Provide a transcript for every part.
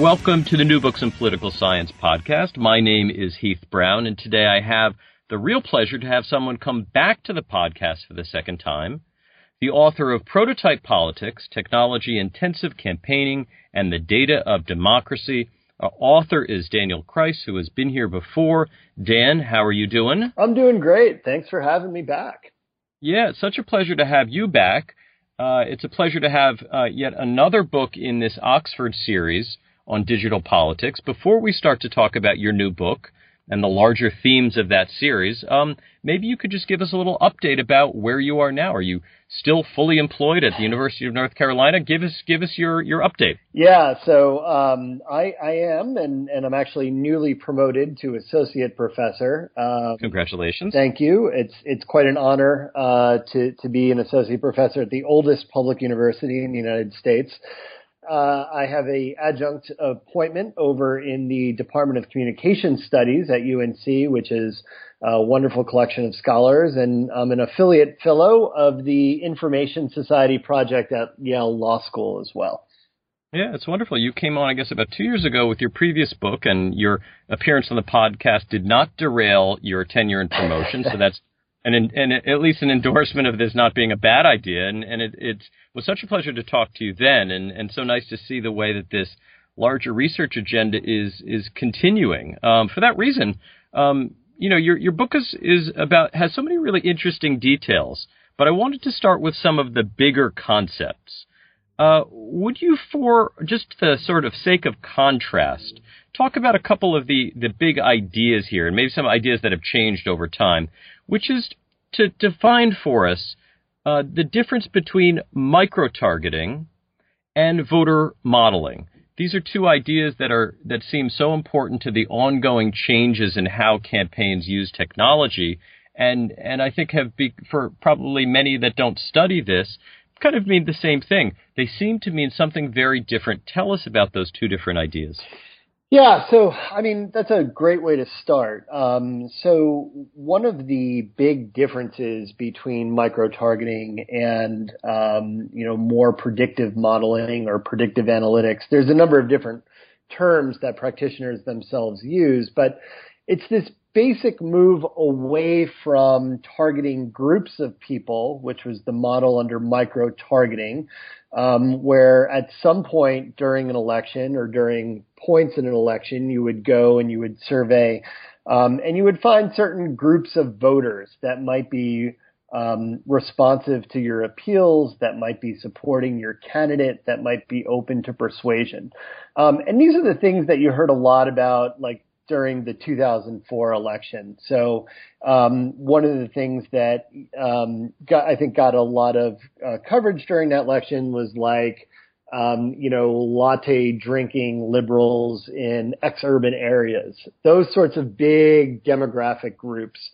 Welcome to the New Books in Political Science podcast. My name is Heath Brown, and today I have the real pleasure to have someone come back to the podcast for the second time. The author of Prototype Politics, Technology Intensive Campaigning, and the Data of Democracy. Our author is Daniel Kreiss, who has been here before. Dan, how are you doing? I'm doing great. Thanks for having me back. Yeah, it's such a pleasure to have you back. Uh, it's a pleasure to have uh, yet another book in this Oxford series on digital politics. Before we start to talk about your new book and the larger themes of that series, um, maybe you could just give us a little update about where you are now. Are you still fully employed at the University of North Carolina? Give us give us your your update. Yeah, so um, I, I am, and, and I'm actually newly promoted to associate professor. Um, Congratulations! Thank you. It's it's quite an honor uh, to to be an associate professor at the oldest public university in the United States uh, I have a adjunct appointment over in the Department of Communication Studies at UNC, which is a wonderful collection of scholars, and I'm an affiliate fellow of the Information Society Project at Yale Law School as well. Yeah, it's wonderful. You came on, I guess, about two years ago with your previous book, and your appearance on the podcast did not derail your tenure and promotion. so that's and and at least an endorsement of this not being a bad idea. And and it, it was such a pleasure to talk to you then, and and so nice to see the way that this larger research agenda is is continuing. Um, for that reason, um, you know, your your book is is about has so many really interesting details. But I wanted to start with some of the bigger concepts. Uh, would you, for just the sort of sake of contrast, talk about a couple of the, the big ideas here, and maybe some ideas that have changed over time, which is to define for us uh, the difference between micro targeting and voter modeling. These are two ideas that are that seem so important to the ongoing changes in how campaigns use technology, and and I think have be, for probably many that don't study this kind of mean the same thing. They seem to mean something very different. Tell us about those two different ideas. Yeah, so I mean that's a great way to start. Um, so one of the big differences between micro targeting and um, you know more predictive modeling or predictive analytics, there's a number of different terms that practitioners themselves use, but it's this basic move away from targeting groups of people, which was the model under micro targeting, um, where at some point during an election or during points in an election, you would go and you would survey, um, and you would find certain groups of voters that might be um, responsive to your appeals, that might be supporting your candidate, that might be open to persuasion. Um, and these are the things that you heard a lot about, like during the 2004 election. So um, one of the things that um, got, I think got a lot of uh, coverage during that election was like, um, you know, latte drinking liberals in ex-urban areas. Those sorts of big demographic groups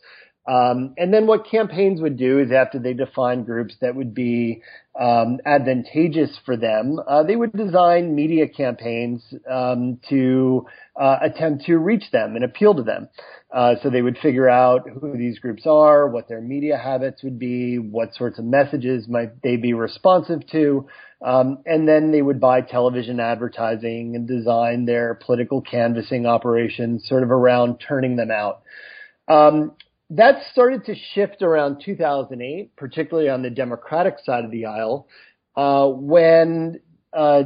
um, and then what campaigns would do is after they define groups that would be um, advantageous for them, uh, they would design media campaigns um, to uh, attempt to reach them and appeal to them. Uh, so they would figure out who these groups are, what their media habits would be, what sorts of messages might they be responsive to, um, and then they would buy television advertising and design their political canvassing operations sort of around turning them out. Um, that started to shift around 2008, particularly on the Democratic side of the aisle, uh, when uh,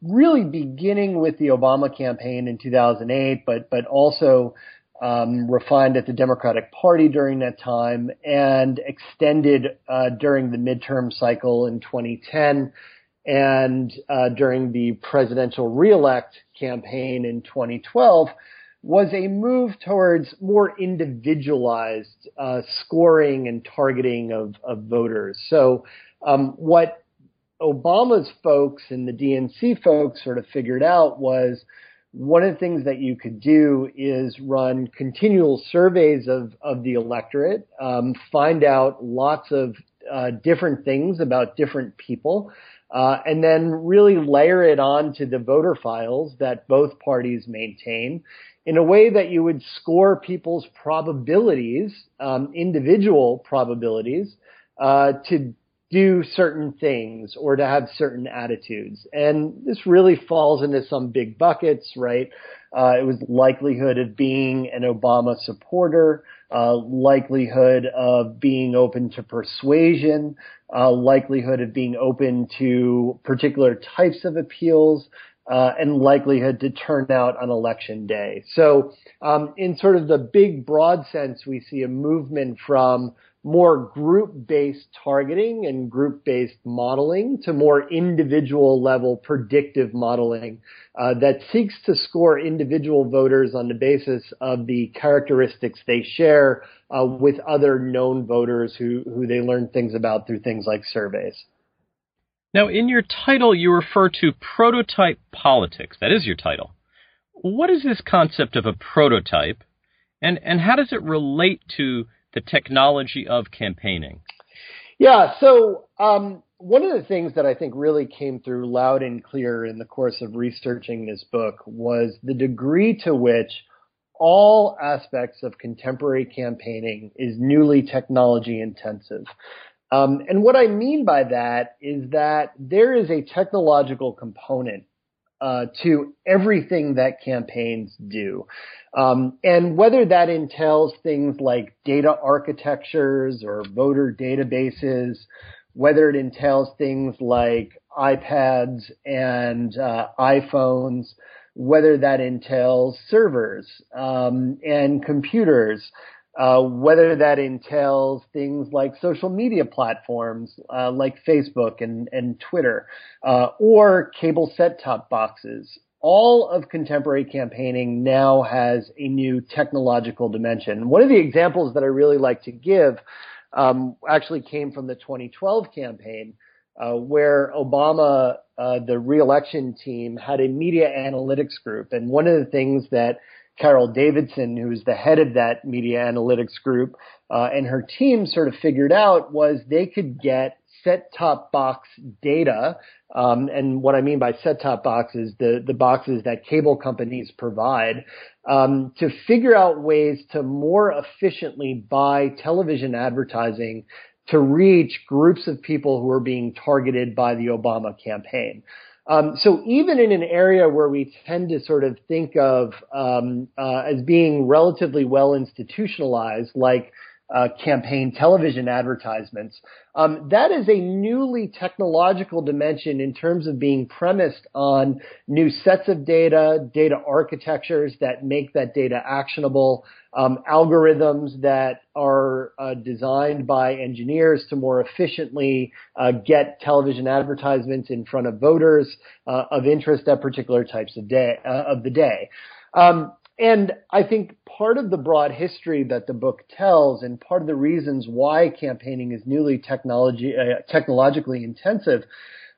really beginning with the Obama campaign in 2008, but but also um, refined at the Democratic Party during that time and extended uh, during the midterm cycle in 2010 and uh, during the presidential reelect campaign in 2012 was a move towards more individualized uh, scoring and targeting of, of voters. So um, what Obama's folks and the DNC folks sort of figured out was one of the things that you could do is run continual surveys of, of the electorate, um, find out lots of uh, different things about different people, uh, and then really layer it onto the voter files that both parties maintain in a way that you would score people's probabilities, um, individual probabilities, uh, to do certain things or to have certain attitudes. And this really falls into some big buckets, right? Uh, it was likelihood of being an Obama supporter, uh, likelihood of being open to persuasion, uh, likelihood of being open to particular types of appeals, uh, and likelihood to turn out on election day. So, um, in sort of the big broad sense, we see a movement from more group-based targeting and group-based modeling to more individual level predictive modeling uh, that seeks to score individual voters on the basis of the characteristics they share uh, with other known voters who, who they learn things about through things like surveys. Now, in your title, you refer to prototype politics. That is your title. What is this concept of a prototype, and, and how does it relate to the technology of campaigning? Yeah, so um, one of the things that I think really came through loud and clear in the course of researching this book was the degree to which all aspects of contemporary campaigning is newly technology intensive. Um, and what I mean by that is that there is a technological component uh, to everything that campaigns do. Um, and whether that entails things like data architectures or voter databases, whether it entails things like iPads and uh, iPhones, whether that entails servers um, and computers, uh, whether that entails things like social media platforms uh, like Facebook and, and Twitter, uh, or cable set-top boxes. All of contemporary campaigning now has a new technological dimension. One of the examples that I really like to give um, actually came from the 2012 campaign, uh, where Obama, uh, the reelection team, had a media analytics group, and one of the things that Carol Davidsen, who's the head of that media analytics group, uh, and her team sort of figured out was they could get set-top box data. Um, and what I mean by set-top boxes, the, the boxes that cable companies provide, um, to figure out ways to more efficiently buy television advertising to reach groups of people who are being targeted by the Obama campaign. Um, so even in an area where we tend to sort of think of um, uh, as being relatively well institutionalized, like uh, campaign television advertisements. Um, that is a newly technological dimension in terms of being premised on new sets of data, data architectures that make that data actionable, um, algorithms that are uh, designed by engineers to more efficiently uh, get television advertisements in front of voters uh, of interest at particular types of day uh, of the day. Um, and I think part of the broad history that the book tells and part of the reasons why campaigning is newly technology, uh, technologically intensive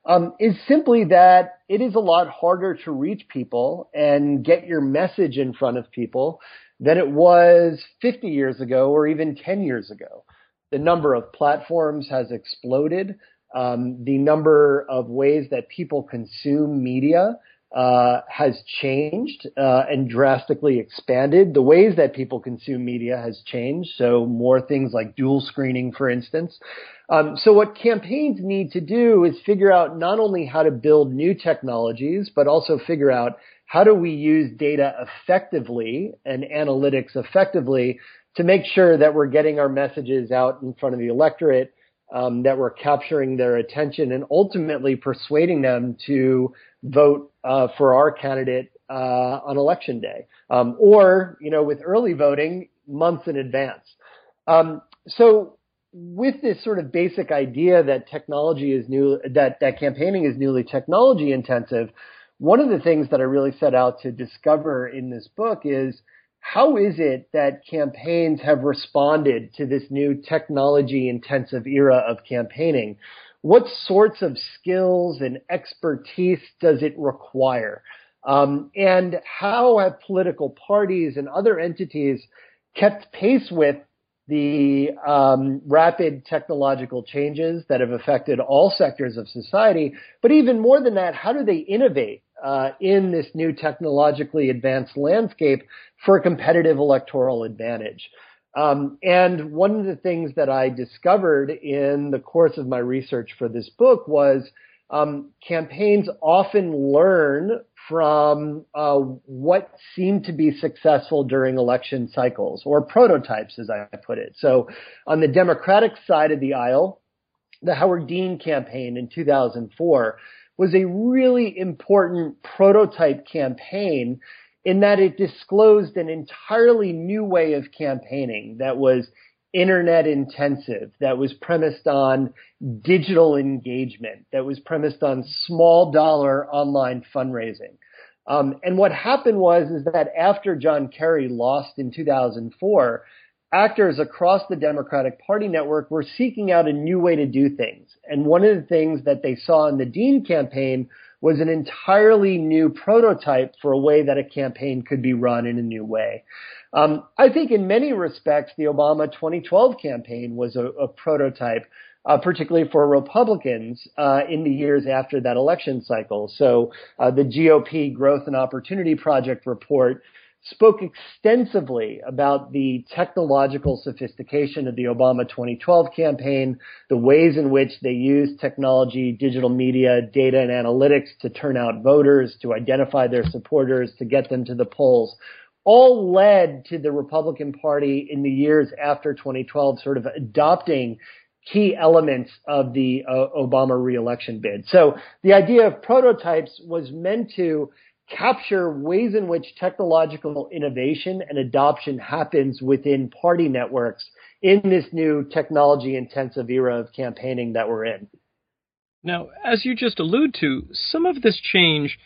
um, is simply that it is a lot harder to reach people and get your message in front of people than it was 50 years ago or even 10 years ago. The number of platforms has exploded. Um, the number of ways that people consume media uh, has changed uh, and drastically expanded. The ways that people consume media has changed. So more things like dual screening, for instance. Um, so what campaigns need to do is figure out not only how to build new technologies, but also figure out how do we use data effectively and analytics effectively to make sure that we're getting our messages out in front of the electorate, um, that we're capturing their attention and ultimately persuading them to vote uh, for our candidate uh, on election day, um, or you know, with early voting months in advance. Um, so, with this sort of basic idea that technology is new, that that campaigning is newly technology intensive, one of the things that I really set out to discover in this book is how is it that campaigns have responded to this new technology intensive era of campaigning? What sorts of skills and expertise does it require? Um, and how have political parties and other entities kept pace with the um, rapid technological changes that have affected all sectors of society. But even more than that, how do they innovate uh, in this new technologically advanced landscape for a competitive electoral advantage? Um, and one of the things that I discovered in the course of my research for this book was um, campaigns often learn from uh, what seemed to be successful during election cycles, or prototypes, as I put it. So, on the Democratic side of the aisle, the Howard Dean campaign in 2004 was a really important prototype campaign in that it disclosed an entirely new way of campaigning that was internet intensive, that was premised on digital engagement, that was premised on small dollar online fundraising. Um, and what happened was is that after John Kerry lost in 2004, actors across the Democratic Party network were seeking out a new way to do things. And one of the things that they saw in the Dean campaign was an entirely new prototype for a way that a campaign could be run in a new way. Um, I think in many respects, the Obama 2012 campaign was a, a prototype, uh, particularly for Republicans uh, in the years after that election cycle. So uh, the GOP Growth and Opportunity Project report spoke extensively about the technological sophistication of the Obama 2012 campaign, the ways in which they used technology, digital media, data, and analytics to turn out voters, to identify their supporters, to get them to the polls all led to the Republican Party in the years after 2012 sort of adopting key elements of the uh, Obama reelection bid. So the idea of prototypes was meant to capture ways in which technological innovation and adoption happens within party networks in this new technology intensive era of campaigning that we're in. Now, as you just allude to, some of this change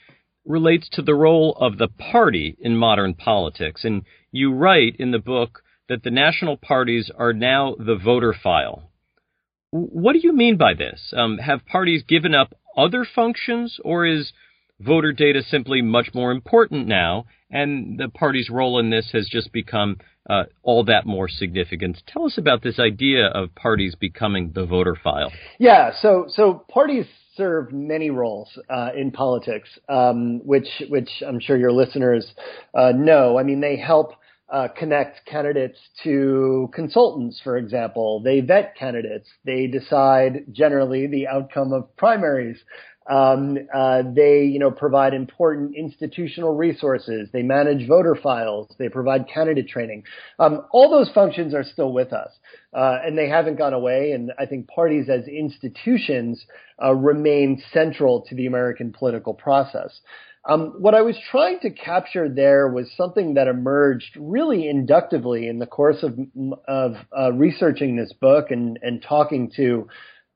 relates to the role of the party in modern politics. And you write in the book that the national parties are now the voter file. What do you mean by this? Um, have parties given up other functions, or is voter data simply much more important now, and the party's role in this has just become uh, all that more significant? Tell us about this idea of parties becoming the voter file. Yeah, so so parties serve many roles uh, in politics, um, which which I'm sure your listeners uh, know. I mean, they help uh, connect candidates to consultants, for example. They vet candidates. They decide generally the outcome of primaries. Um, uh, they, you know, provide important institutional resources. They manage voter files. They provide candidate training. Um, all those functions are still with us, uh, and they haven't gone away. And I think parties as institutions uh, remain central to the American political process. Um, what I was trying to capture there was something that emerged really inductively in the course of, of uh, researching this book and, and talking to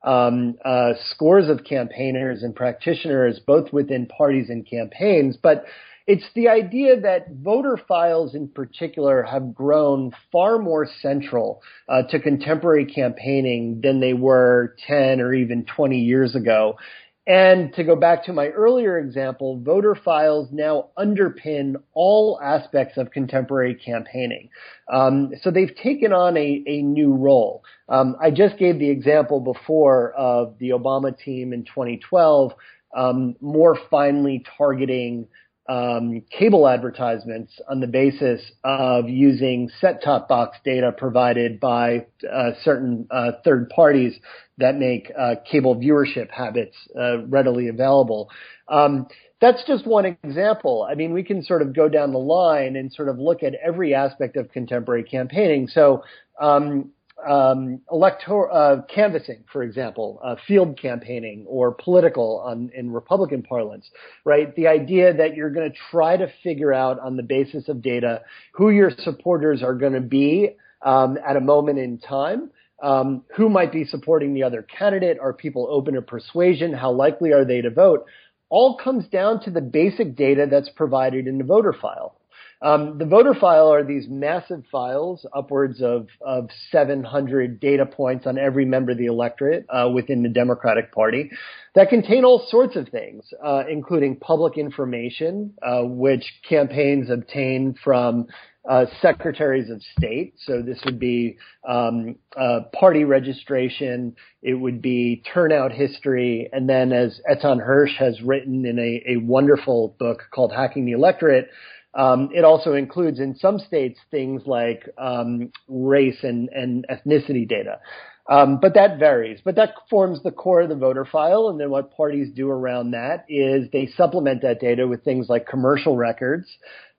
um, uh, scores of campaigners and practitioners, both within parties and campaigns. But it's the idea that voter files in particular have grown far more central uh, to contemporary campaigning than they were 10 or even 20 years ago. And to go back to my earlier example, voter files now underpin all aspects of contemporary campaigning. Um, so they've taken on a, a new role. Um, I just gave the example before of the Obama team in 2012 um, more finely targeting um, cable advertisements on the basis of using set-top box data provided by uh, certain uh, third parties that make uh, cable viewership habits uh, readily available. Um, that's just one example. I mean, we can sort of go down the line and sort of look at every aspect of contemporary campaigning. So, um, um, elector uh, canvassing, for example, uh, field campaigning or political on, in Republican parlance, right? The idea that you're going to try to figure out on the basis of data who your supporters are going to be um, at a moment in time. Um, who might be supporting the other candidate? Are people open to persuasion? How likely are they to vote? All comes down to the basic data that's provided in the voter file. Um, the voter file are these massive files, upwards of, of 700 data points on every member of the electorate uh, within the Democratic Party that contain all sorts of things, uh, including public information, uh, which campaigns obtain from uh, secretaries of state. So this would be um, uh, party registration. It would be turnout history. And then as Eitan Hersh has written in a, a wonderful book called Hacking the Electorate, um, it also includes in some states things like um, race and, and ethnicity data. Um, but that varies. But that forms the core of the voter file. And then what parties do around that is they supplement that data with things like commercial records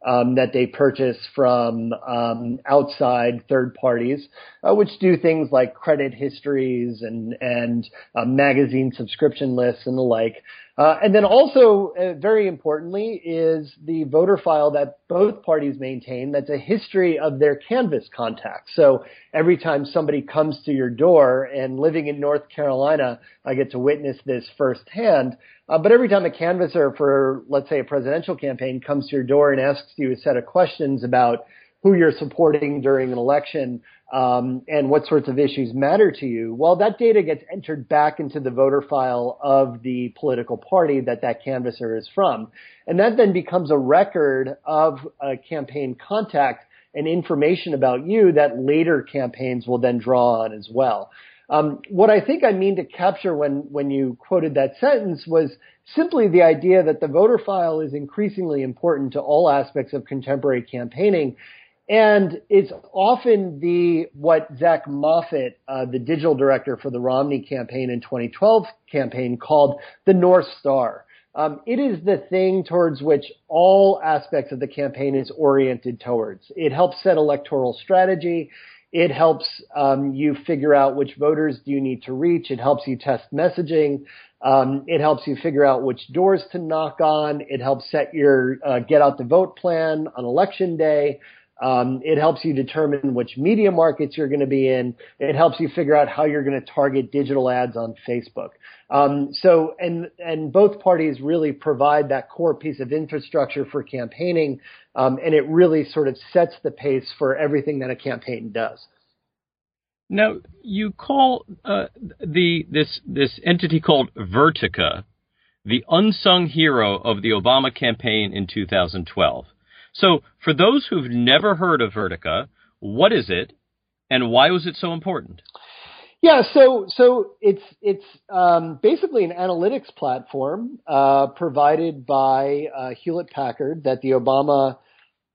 um, that they purchase from um, outside third parties, uh, which do things like credit histories and and uh, magazine subscription lists and the like. Uh, and then also, uh, very importantly, is the voter file that both parties maintain that's a history of their canvass contacts. So every time somebody comes to your door, and living in North Carolina, I get to witness this firsthand. Uh, but every time a canvasser for, let's say, a presidential campaign comes to your door and asks you a set of questions about who you're supporting during an election um, and what sorts of issues matter to you, well, that data gets entered back into the voter file of the political party that that canvasser is from. And that then becomes a record of a campaign contact and information about you that later campaigns will then draw on as well. Um, what I think I mean to capture when, when you quoted that sentence was simply the idea that the voter file is increasingly important to all aspects of contemporary campaigning and it's often the what Zac Moffatt, uh, the digital director for the Romney campaign in 2012 campaign, called the North Star. Um, it is the thing towards which all aspects of the campaign is oriented towards. It helps set electoral strategy. It helps um, you figure out which voters do you need to reach. It helps you test messaging. Um, it helps you figure out which doors to knock on. It helps set your uh, get out the vote plan on election day. Um, it helps you determine which media markets you're going to be in. It helps you figure out how you're going to target digital ads on Facebook. Um, so, and and both parties really provide that core piece of infrastructure for campaigning, um, and it really sort of sets the pace for everything that a campaign does. Now, you call uh, the this this entity called Vertica the unsung hero of the Obama campaign in 2012. So, for those who've never heard of Vertica, what is it, and why was it so important? Yeah, so so it's it's um, basically an analytics platform uh, provided by uh, Hewlett Packard that the Obama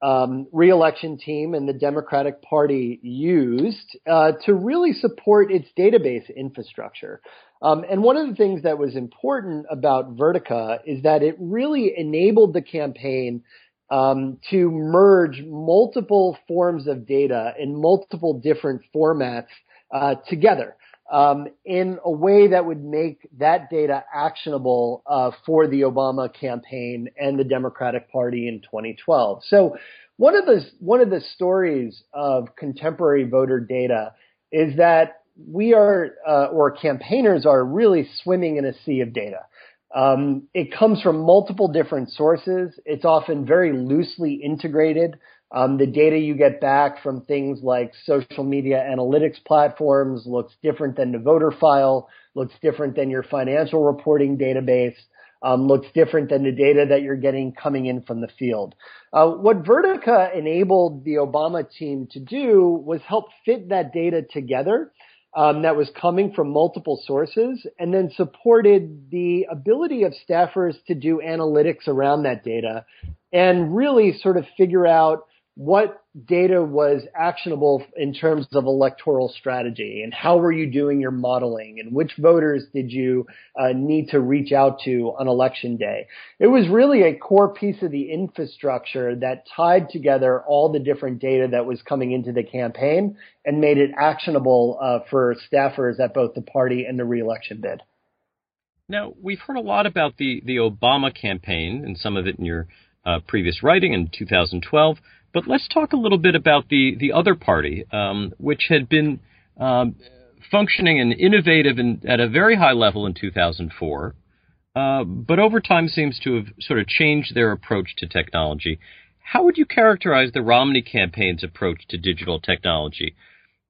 um, reelection team and the Democratic Party used uh, to really support its database infrastructure. Um, and one of the things that was important about Vertica is that it really enabled the campaign um, to merge multiple forms of data in multiple different formats uh, together um, in a way that would make that data actionable uh, for the Obama campaign and the Democratic Party in 2012. So one of the one of the stories of contemporary voter data is that we are uh, or campaigners are really swimming in a sea of data. Um, it comes from multiple different sources. It's often very loosely integrated. Um, the data you get back from things like social media analytics platforms looks different than the voter file, looks different than your financial reporting database, um, looks different than the data that you're getting coming in from the field. Uh, what Vertica enabled the Obama team to do was help fit that data together um, that was coming from multiple sources and then supported the ability of staffers to do analytics around that data and really sort of figure out what data was actionable in terms of electoral strategy and how were you doing your modeling and which voters did you uh, need to reach out to on election day. It was really a core piece of the infrastructure that tied together all the different data that was coming into the campaign and made it actionable uh, for staffers at both the party and the reelection bid. Now, we've heard a lot about the, the Obama campaign and some of it in your uh, previous writing in 2012. But let's talk a little bit about the, the other party, um, which had been um, functioning and innovative in, at a very high level in 2004, uh, but over time seems to have sort of changed their approach to technology. How would you characterize the Romney campaign's approach to digital technology?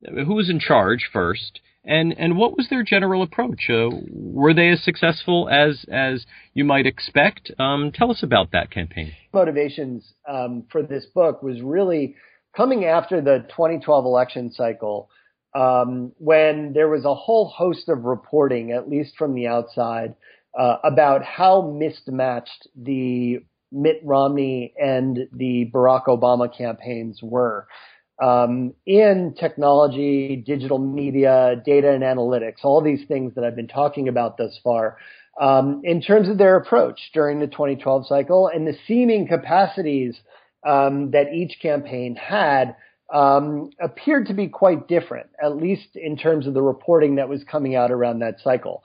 Who was in charge first? And and what was their general approach? Uh, were they as successful as as you might expect? Um, tell us about that campaign. Motivations um, for this book was really coming after the 2012 election cycle, um, when there was a whole host of reporting, at least from the outside, uh, about how mismatched the Mitt Romney and the Barack Obama campaigns were um, in technology, digital media, data and analytics, all these things that I've been talking about thus far, um, in terms of their approach during the 2012 cycle and the seeming capacities um, that each campaign had um, appeared to be quite different, at least in terms of the reporting that was coming out around that cycle.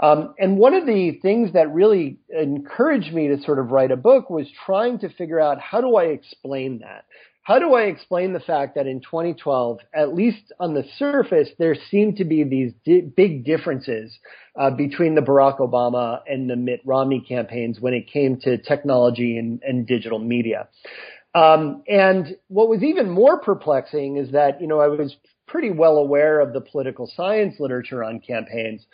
Um, and one of the things that really encouraged me to sort of write a book was trying to figure out how do I explain that? How do I explain the fact that in 2012, at least on the surface, there seemed to be these di- big differences uh, between the Barack Obama and the Mitt Romney campaigns when it came to technology and, and digital media? Um, and what was even more perplexing is that, you know, I was pretty well aware of the political science literature on campaigns,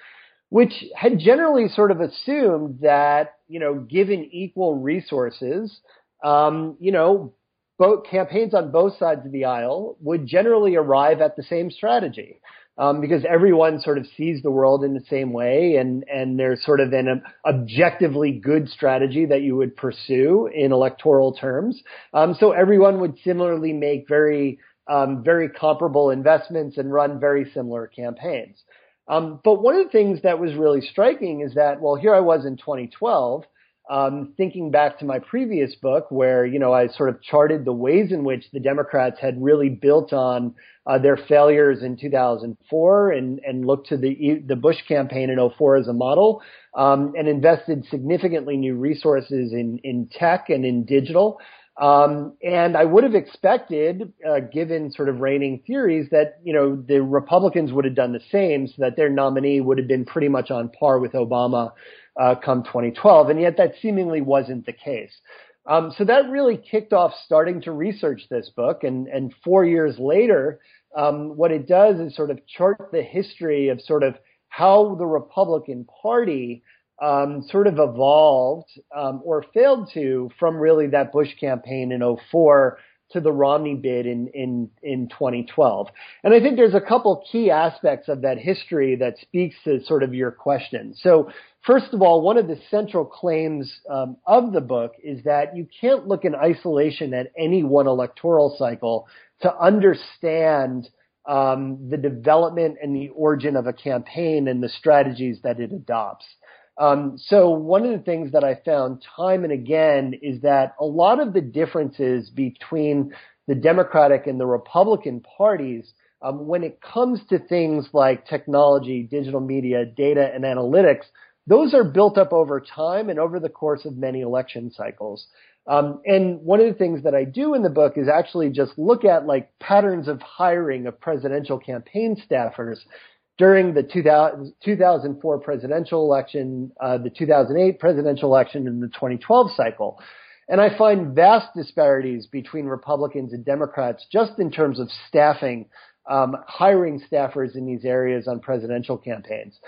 which had generally sort of assumed that, you know, given equal resources, um, you know, both campaigns on both sides of the aisle would generally arrive at the same strategy. Um, because everyone sort of sees the world in the same way, and and there's sort of an objectively good strategy that you would pursue in electoral terms. Um, so everyone would similarly make very um, very comparable investments and run very similar campaigns. Um, but one of the things that was really striking is that well, here I was in 2012 um, thinking back to my previous book, where you know I sort of charted the ways in which the Democrats had really built on uh, their failures in 2004 and and looked to the the Bush campaign in 04 as a model, um, and invested significantly new resources in in tech and in digital. Um, and I would have expected, uh, given sort of reigning theories, that you know the Republicans would have done the same, so that their nominee would have been pretty much on par with Obama uh, come 2012, and yet that seemingly wasn't the case. Um, so that really kicked off starting to research this book, and, and four years later, um, what it does is sort of chart the history of sort of how the Republican Party um, sort of evolved um, or failed to from really that Bush campaign in 04 to the Romney bid in, in, in 2012. And I think there's a couple key aspects of that history that speaks to sort of your question. So first of all, one of the central claims um, of the book is that you can't look in isolation at any one electoral cycle to understand um, the development and the origin of a campaign and the strategies that it adopts. Um, so one of the things that I found time and again is that a lot of the differences between the Democratic and the Republican parties um, when it comes to things like technology, digital media, data, and analytics, those are built up over time and over the course of many election cycles. Um, and one of the things that I do in the book is actually just look at like patterns of hiring of presidential campaign staffers during the 2000, 2004 presidential election, uh, the 2008 presidential election, and the 2012 cycle. And I find vast disparities between Republicans and Democrats just in terms of staffing, um, hiring staffers in these areas on presidential campaigns.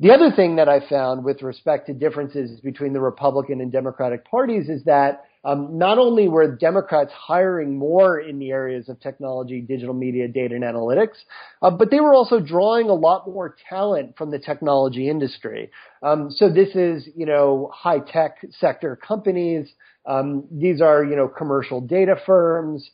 The other thing that I found with respect to differences between the Republican and Democratic parties is that um, not only were Democrats hiring more in the areas of technology, digital media, data, and analytics, uh, but they were also drawing a lot more talent from the technology industry. Um, so this is, you know, high tech sector companies. Um, these are, you know, commercial data firms.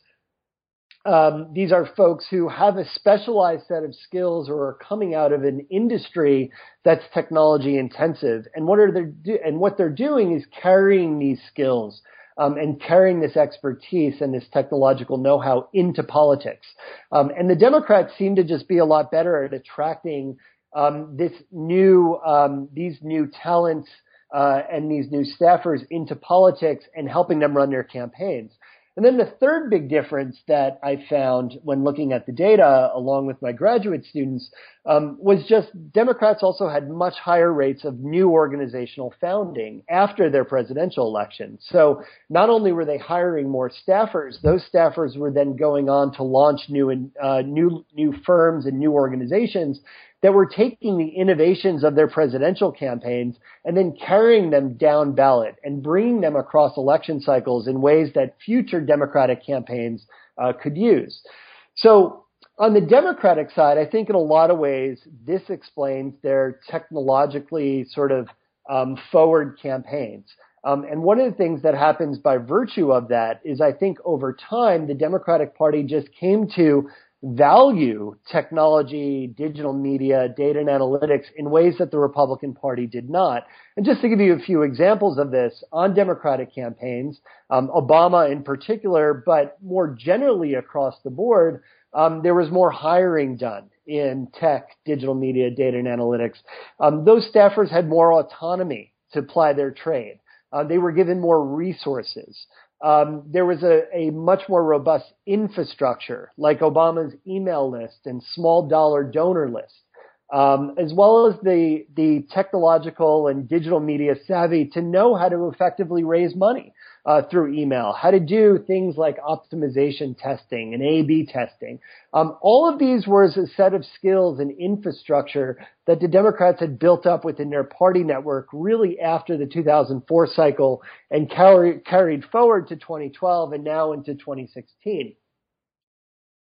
Um, these are folks who have a specialized set of skills or are coming out of an industry that's technology intensive. And what are they do- and what they're doing is carrying these skills um, and carrying this expertise and this technological know-how into politics. Um, and the Democrats seem to just be a lot better at attracting um, this new um, these new talents uh, and these new staffers into politics and helping them run their campaigns. And then the third big difference that I found when looking at the data, along with my graduate students, um, was just Democrats also had much higher rates of new organizational founding after their presidential election. So not only were they hiring more staffers, those staffers were then going on to launch new uh, new new firms and new organizations that were taking the innovations of their presidential campaigns and then carrying them down ballot and bringing them across election cycles in ways that future Democratic campaigns uh, could use. So on the Democratic side, I think in a lot of ways this explains their technologically sort of um, forward campaigns. Um, and one of the things that happens by virtue of that is I think over time the Democratic Party just came to value technology, digital media, data and analytics in ways that the Republican Party did not. And just to give you a few examples of this on Democratic campaigns, um, Obama in particular, but more generally across the board, um, there was more hiring done in tech, digital media, data and analytics. Um, those staffers had more autonomy to apply their trade. Uh, they were given more resources um, there was a, a much more robust infrastructure, like Obama's email list and small dollar donor list, um, as well as the the technological and digital media savvy to know how to effectively raise money uh, through email, how to do things like optimization testing and A/B testing. Um, all of these were a set of skills and infrastructure that the Democrats had built up within their party network really after the 2004 cycle and carried forward to 2012 and now into 2016.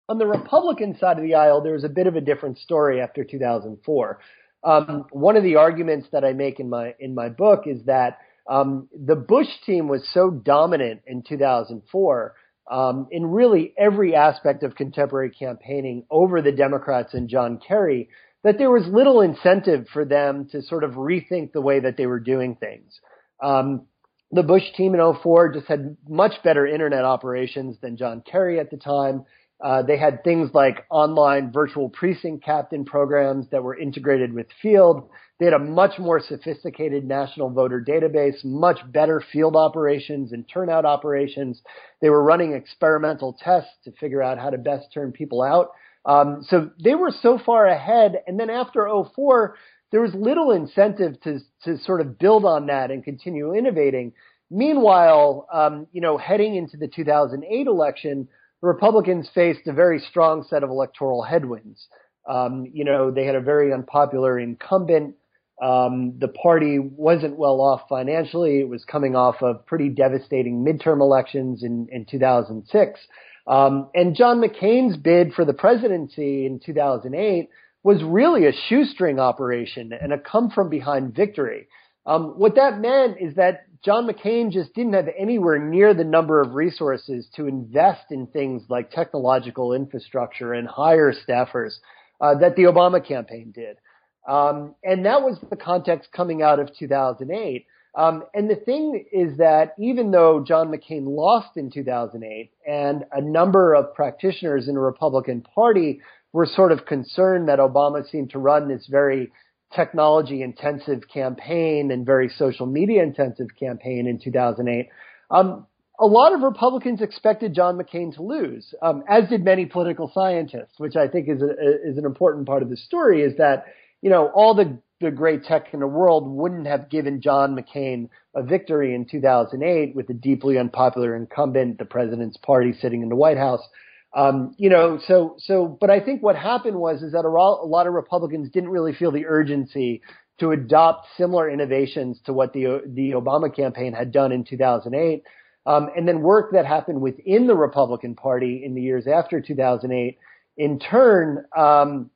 On the Republican side of the aisle, there was a bit of a different story after 2004. Um, one of the arguments that I make in my in my book is that um, the Bush team was so dominant in 2004 um, in really every aspect of contemporary campaigning over the Democrats and John Kerry that there was little incentive for them to sort of rethink the way that they were doing things. Um, the Bush team in 04 just had much better internet operations than John Kerry at the time. Uh, they had things like online virtual precinct captain programs that were integrated with field. They had a much more sophisticated national voter database, much better field operations and turnout operations. They were running experimental tests to figure out how to best turn people out. Um, so they were so far ahead. And then after 04, there was little incentive to, to sort of build on that and continue innovating. Meanwhile, um, you know, heading into the 2008 election, the Republicans faced a very strong set of electoral headwinds. Um, you know, they had a very unpopular incumbent. Um, the party wasn't well off financially. It was coming off of pretty devastating midterm elections in, in 2006. Um, and John McCain's bid for the presidency in 2008 was really a shoestring operation and a come from behind victory. Um, what that meant is that John McCain just didn't have anywhere near the number of resources to invest in things like technological infrastructure and hire staffers uh, that the Obama campaign did. Um, and that was the context coming out of 2008. Um, and the thing is that even though John McCain lost in 2008 and a number of practitioners in the Republican Party were sort of concerned that Obama seemed to run this very technology intensive campaign and very social media intensive campaign in 2008, um, a lot of Republicans expected John McCain to lose, um, as did many political scientists, which I think is a, is an important part of the story. Is that you know all the the great tech in the world wouldn't have given John McCain a victory in 2008 with a deeply unpopular incumbent, the president's party sitting in the White House. Um, you know, so so, but I think what happened was is that a, a lot of Republicans didn't really feel the urgency to adopt similar innovations to what the the Obama campaign had done in 2008, um, and then work that happened within the Republican Party in the years after 2008, in turn, um,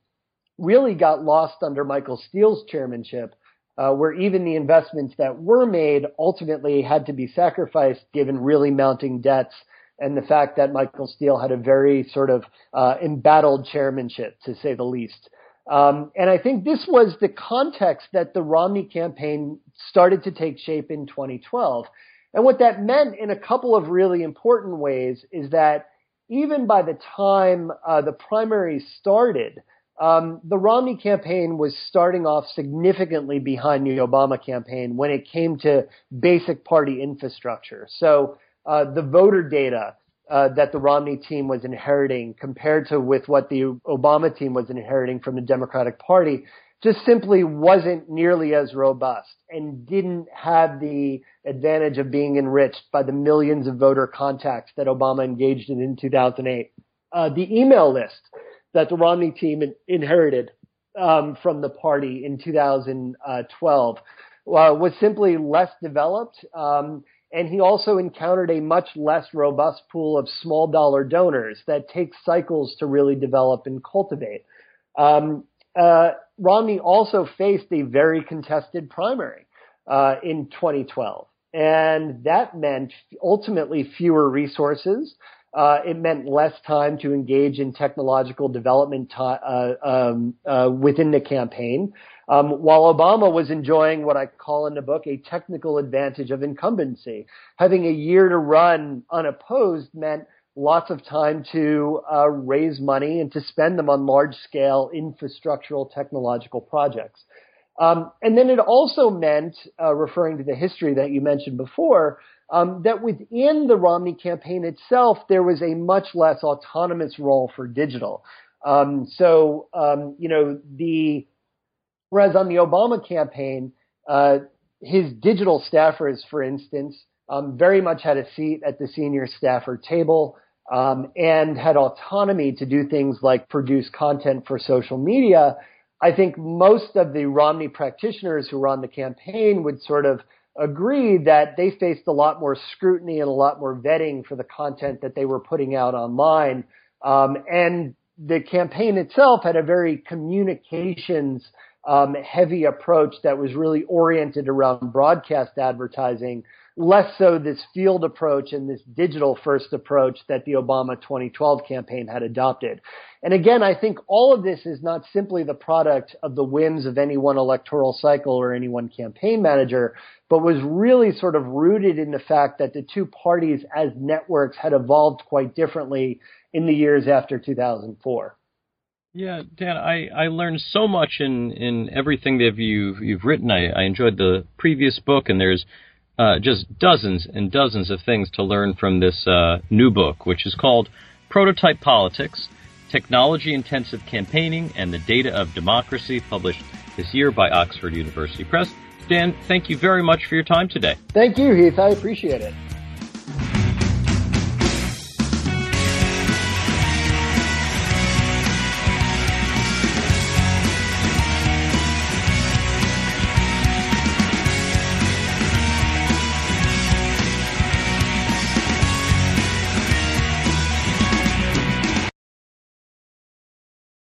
really got lost under Michael Steele's chairmanship. Uh, where even the investments that were made ultimately had to be sacrificed given really mounting debts and the fact that Michael Steele had a very sort of uh, embattled chairmanship, to say the least. Um, and I think this was the context that the Romney campaign started to take shape in 2012. And what that meant in a couple of really important ways is that even by the time uh, the primaries started, um, the Romney campaign was starting off significantly behind the Obama campaign when it came to basic party infrastructure. So uh, the voter data uh, that the Romney team was inheriting compared to with what the Obama team was inheriting from the Democratic Party just simply wasn't nearly as robust and didn't have the advantage of being enriched by the millions of voter contacts that Obama engaged in in 2008. Uh, the email list that the Romney team in, inherited um, from the party in 2012 uh, was simply less developed. Um, and he also encountered a much less robust pool of small dollar donors that takes cycles to really develop and cultivate. Um, uh, Romney also faced a very contested primary uh, in 2012, and that meant ultimately fewer resources. Uh, it meant less time to engage in technological development t- uh, um, uh, within the campaign. Um, while Obama was enjoying what I call in the book a technical advantage of incumbency, having a year to run unopposed meant lots of time to uh, raise money and to spend them on large scale infrastructural technological projects. Um, and then it also meant, uh, referring to the history that you mentioned before, um, that within the Romney campaign itself, there was a much less autonomous role for digital. Um, so, um, you know, the whereas on the Obama campaign, uh, his digital staffers, for instance, um, very much had a seat at the senior staffer table um, and had autonomy to do things like produce content for social media. I think most of the Romney practitioners who were on the campaign would sort of agree that they faced a lot more scrutiny and a lot more vetting for the content that they were putting out online. Um, and the campaign itself had a very communications um, heavy approach that was really oriented around broadcast advertising less so this field approach and this digital first approach that the Obama 2012 campaign had adopted. And again, I think all of this is not simply the product of the whims of any one electoral cycle or any one campaign manager, but was really sort of rooted in the fact that the two parties as networks had evolved quite differently in the years after 2004. Yeah, Dan, I, I learned so much in, in everything that you've you've written. I, I enjoyed the previous book, and there's uh, just dozens and dozens of things to learn from this uh, new book, which is called Prototype Politics Technology Intensive Campaigning and the Data of Democracy, published this year by Oxford University Press. Dan, thank you very much for your time today. Thank you, Heath. I appreciate it.